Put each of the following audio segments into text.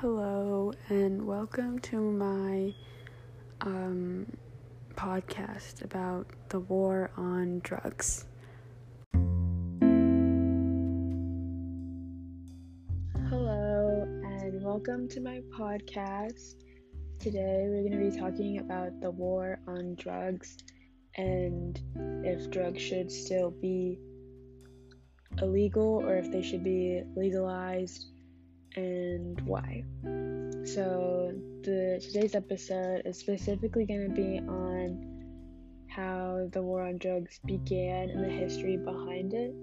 Hello, and welcome to my um, podcast about the war on drugs. Hello, and welcome to my podcast. Today, we're going to be talking about the war on drugs and if drugs should still be illegal or if they should be legalized and why. So, the today's episode is specifically going to be on how the war on drugs began and the history behind it.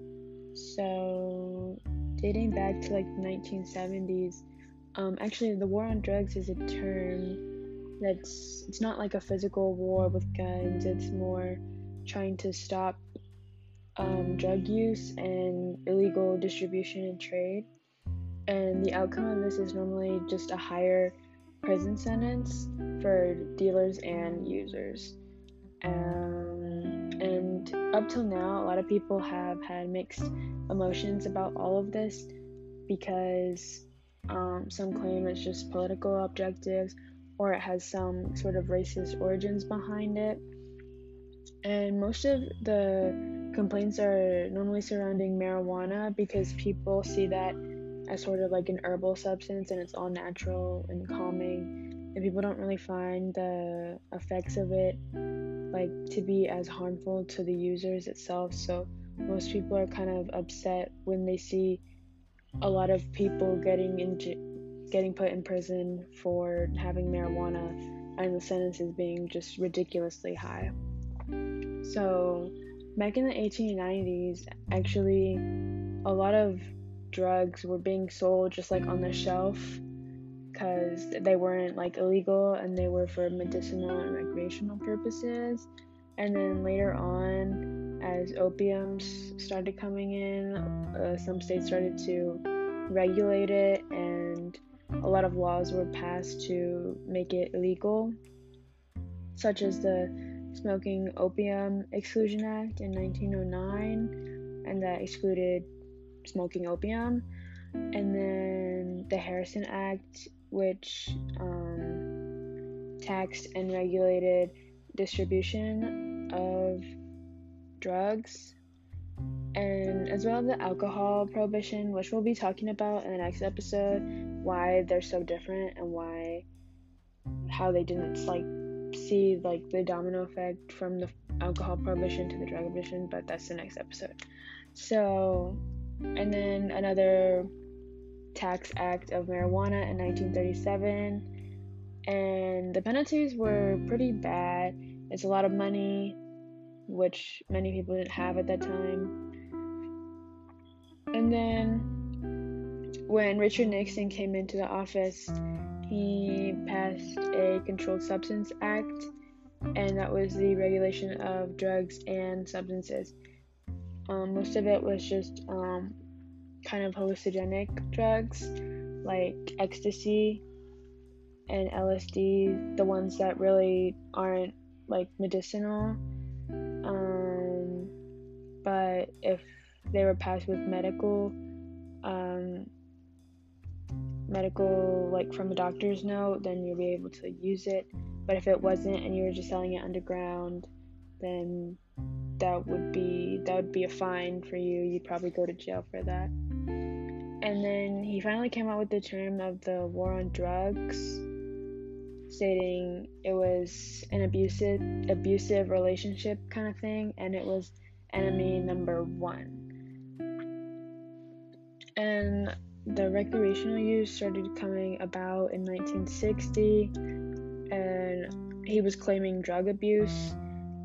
So, dating back to like the 1970s, um, actually, the war on drugs is a term that's it's not like a physical war with guns. It's more trying to stop um, drug use and illegal distribution and trade and the outcome of this is normally just a higher prison sentence for dealers and users. Um, and up till now, a lot of people have had mixed emotions about all of this because um, some claim it's just political objectives or it has some sort of racist origins behind it. And most of the complaints are normally surrounding marijuana because people see that as sort of like an herbal substance and it's all natural and calming. And people don't really find the effects of it like to be as harmful to the users itself. So most people are kind of upset when they see a lot of people getting into getting put in prison for having marijuana and the sentences being just ridiculously high. So back in the 1890s actually a lot of drugs were being sold just like on the shelf because they weren't like illegal and they were for medicinal and recreational purposes. And then later on, as opiums started coming in, uh, some states started to regulate it, and a lot of laws were passed to make it illegal, such as the Smoking Opium Exclusion Act in 1909, and that excluded smoking opium, and then the Harrison Act, which um, taxed and regulated distribution of drugs, and as well the alcohol prohibition, which we'll be talking about in the next episode, why they're so different and why how they didn't like see like the domino effect from the alcohol prohibition to the drug prohibition, but that's the next episode. So and then another tax act of marijuana in 1937 and the penalties were pretty bad. It's a lot of money which many people didn't have at that time. And then when richard nixon came into the office he passed a controlled substance act and that was the regulation of drugs and substances um, most of it was just um, kind of hallucinogenic drugs like ecstasy and LSD, the ones that really aren't like medicinal. Um, but if they were passed with medical, um, medical like from a doctor's note, then you'll be able to use it. But if it wasn't and you were just selling it underground, then that would be that would be a fine for you. You'd probably go to jail for that. And then he finally came out with the term of the war on drugs, stating it was an abusive abusive relationship kind of thing, and it was enemy number one. And the recreational use started coming about in 1960, and he was claiming drug abuse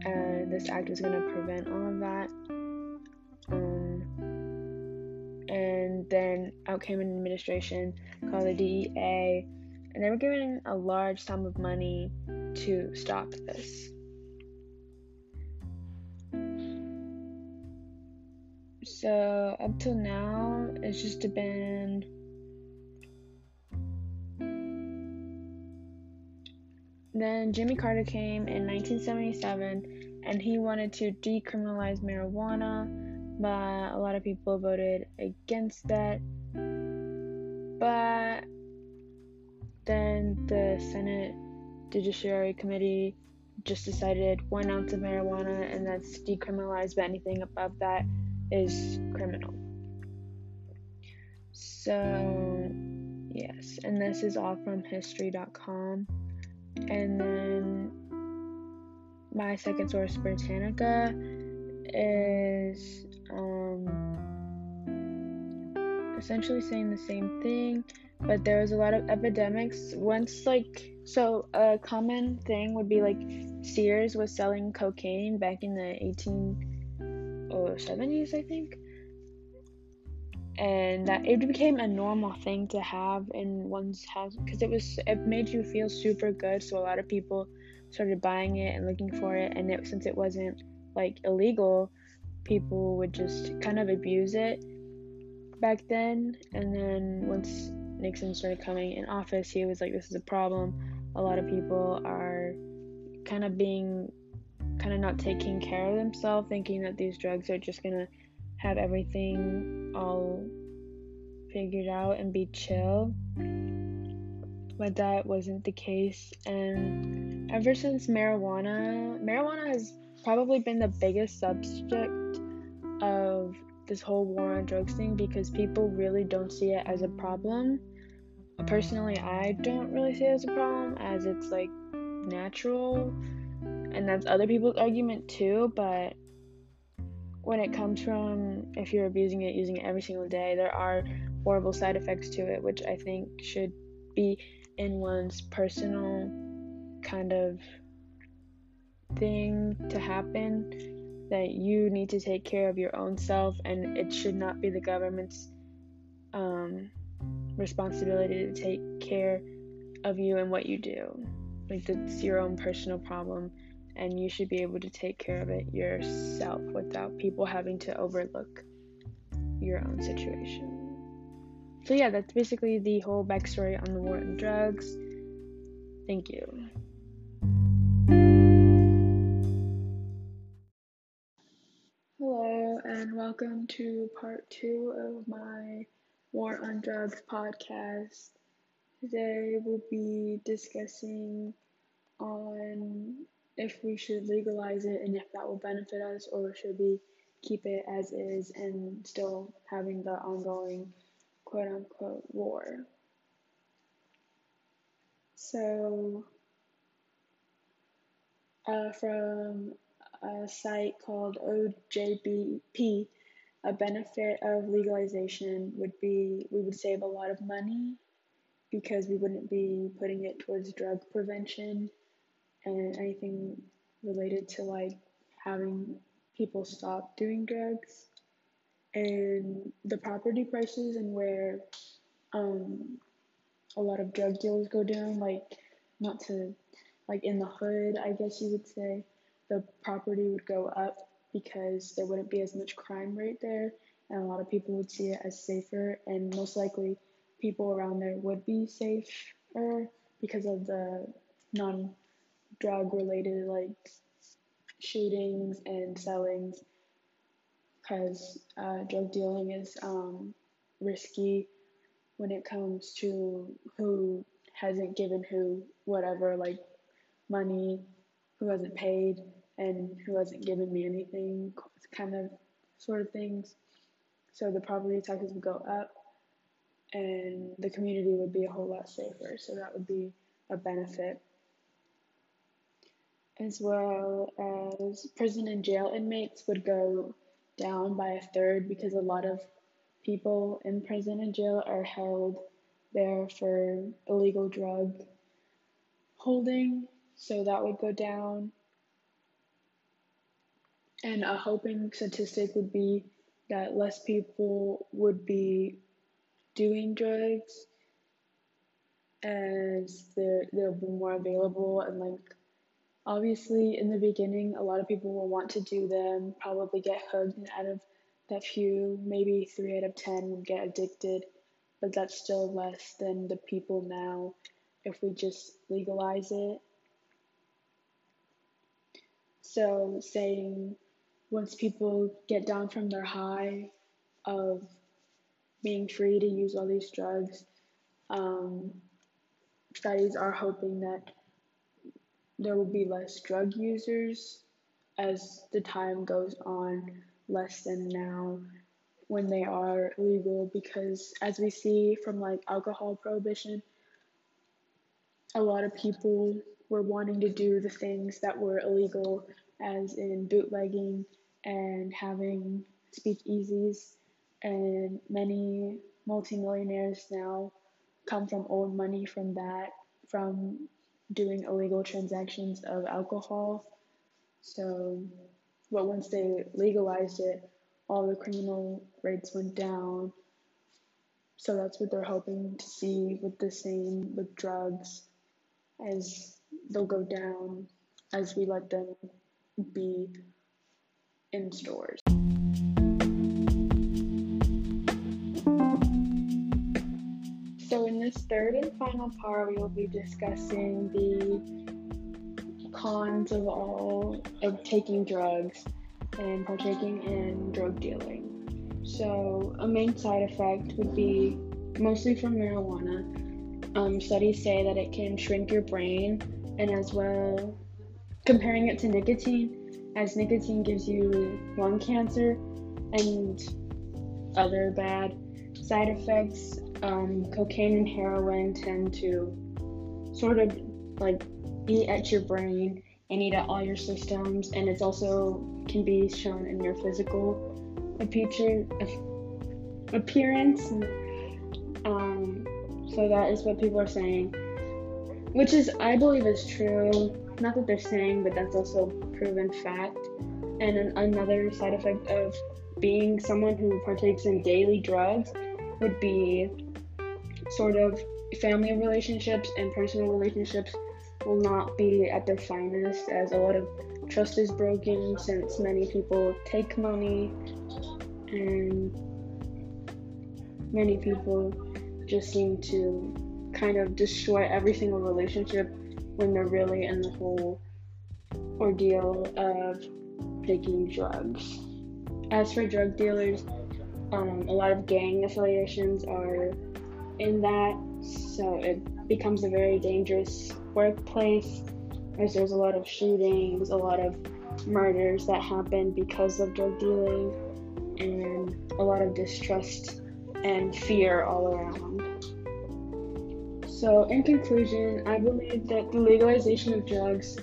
and this act was going to prevent all of that. Um, and then out came an administration called the DEA, and they were giving a large sum of money to stop this. So up till now, it's just been Then Jimmy Carter came in 1977 and he wanted to decriminalize marijuana, but a lot of people voted against that. But then the Senate Judiciary Committee just decided one ounce of marijuana and that's decriminalized, but anything above that is criminal. So, yes, and this is all from history.com. And then my second source, Britannica, is um, essentially saying the same thing, but there was a lot of epidemics. Once, like, so a common thing would be like Sears was selling cocaine back in the 1870s, I think. And that it became a normal thing to have in one's house because it was it made you feel super good. So a lot of people started buying it and looking for it. And it, since it wasn't like illegal, people would just kind of abuse it back then. And then once Nixon started coming in office, he was like, "This is a problem. A lot of people are kind of being, kind of not taking care of themselves, thinking that these drugs are just gonna have everything all figured out and be chill." But that wasn't the case, and ever since marijuana, marijuana has probably been the biggest subject of this whole war on drugs thing because people really don't see it as a problem. Personally, I don't really see it as a problem as it's like natural, and that's other people's argument too. But when it comes from if you're abusing it, using it every single day, there are horrible side effects to it, which I think should be in one's personal kind of thing to happen that you need to take care of your own self and it should not be the government's um, responsibility to take care of you and what you do. Like it's your own personal problem and you should be able to take care of it yourself without people having to overlook your own situation. So yeah that's basically the whole backstory on the war on drugs. Thank you. Hello, and welcome to part two of my War on Drugs podcast. Today we'll be discussing on if we should legalize it and if that will benefit us or should we keep it as is and still having the ongoing quote unquote war. So, uh, from a site called OJBP, a benefit of legalization would be we would save a lot of money because we wouldn't be putting it towards drug prevention and anything related to like having people stop doing drugs and the property prices and where um, a lot of drug deals go down like not to like in the hood i guess you would say the property would go up because there wouldn't be as much crime right there, and a lot of people would see it as safer, and most likely people around there would be safer because of the non drug related like shootings and sellings because uh, drug dealing is um, risky when it comes to who hasn't given who whatever like money who hasn't paid and who hasn't given me anything, kind of sort of things. So the property taxes would go up and the community would be a whole lot safer. So that would be a benefit. As well as prison and jail inmates would go down by a third because a lot of people in prison and jail are held there for illegal drug holding. So that would go down. And a hoping statistic would be that less people would be doing drugs as they're, they'll be more available and like obviously in the beginning a lot of people will want to do them probably get hooked and out of that few maybe three out of ten would get addicted. But that's still less than the people now if we just legalize it. So saying once people get down from their high of being free to use all these drugs, um, studies are hoping that there will be less drug users as the time goes on, less than now when they are legal because as we see from like alcohol prohibition a lot of people were wanting to do the things that were illegal as in bootlegging and having speakeasies. And many multimillionaires now come from old money from that from doing illegal transactions of alcohol so but once they legalized it all the criminal rates went down. So that's what they're hoping to see with the same with drugs as they'll go down as we let them be in stores. So, in this third and final part, we will be discussing the cons of all of taking drugs and partaking in drug dealing. So, a main side effect would be mostly from marijuana. Um, studies say that it can shrink your brain, and as well, comparing it to nicotine, as nicotine gives you lung cancer and other bad side effects. Um, cocaine and heroin tend to sort of like eat at your brain and eat at all your systems, and it's also can be shown in your physical appearance. Um, so that is what people are saying, which is I believe is true. Not that they're saying, but that's also proven fact. And an, another side effect of being someone who partakes in daily drugs would be sort of family relationships and personal relationships will not be at their finest as a lot of trust is broken since many people take money and many people just seem to kind of destroy every single relationship when they're really in the whole ordeal of taking drugs. As for drug dealers, um, a lot of gang affiliations are in that, so it becomes a very dangerous workplace as there's a lot of shootings, a lot of murders that happen because of drug dealing, and a lot of distrust and fear all around. So, in conclusion, I believe that the legalization of drugs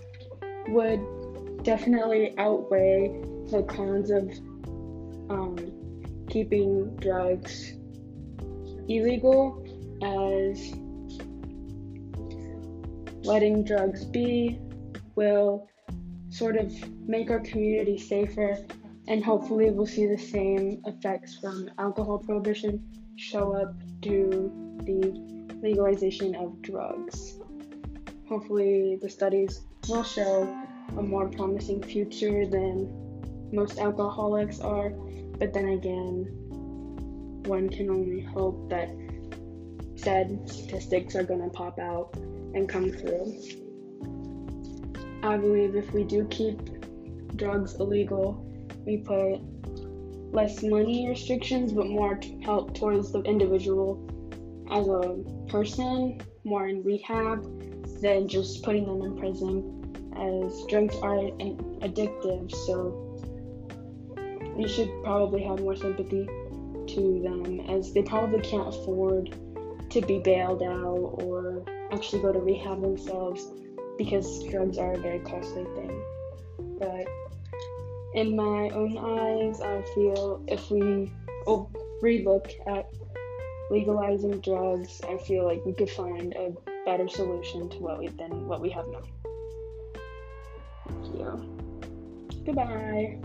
would definitely outweigh the cons of um, keeping drugs illegal as letting drugs be will sort of make our community safer and hopefully we'll see the same effects from alcohol prohibition show up to the legalization of drugs. Hopefully the studies will show a more promising future than most alcoholics are, but then again, one can only hope that said statistics are going to pop out and come through. I believe if we do keep drugs illegal, we put less money restrictions, but more help towards the individual as a person, more in rehab than just putting them in prison, as drugs are addictive. So we should probably have more sympathy to them, as they probably can't afford to be bailed out or actually go to rehab themselves because drugs are a very costly thing. But in my own eyes, I feel if we oh, relook at legalizing drugs, I feel like we could find a better solution to what we than what we have now. Thank you. Goodbye.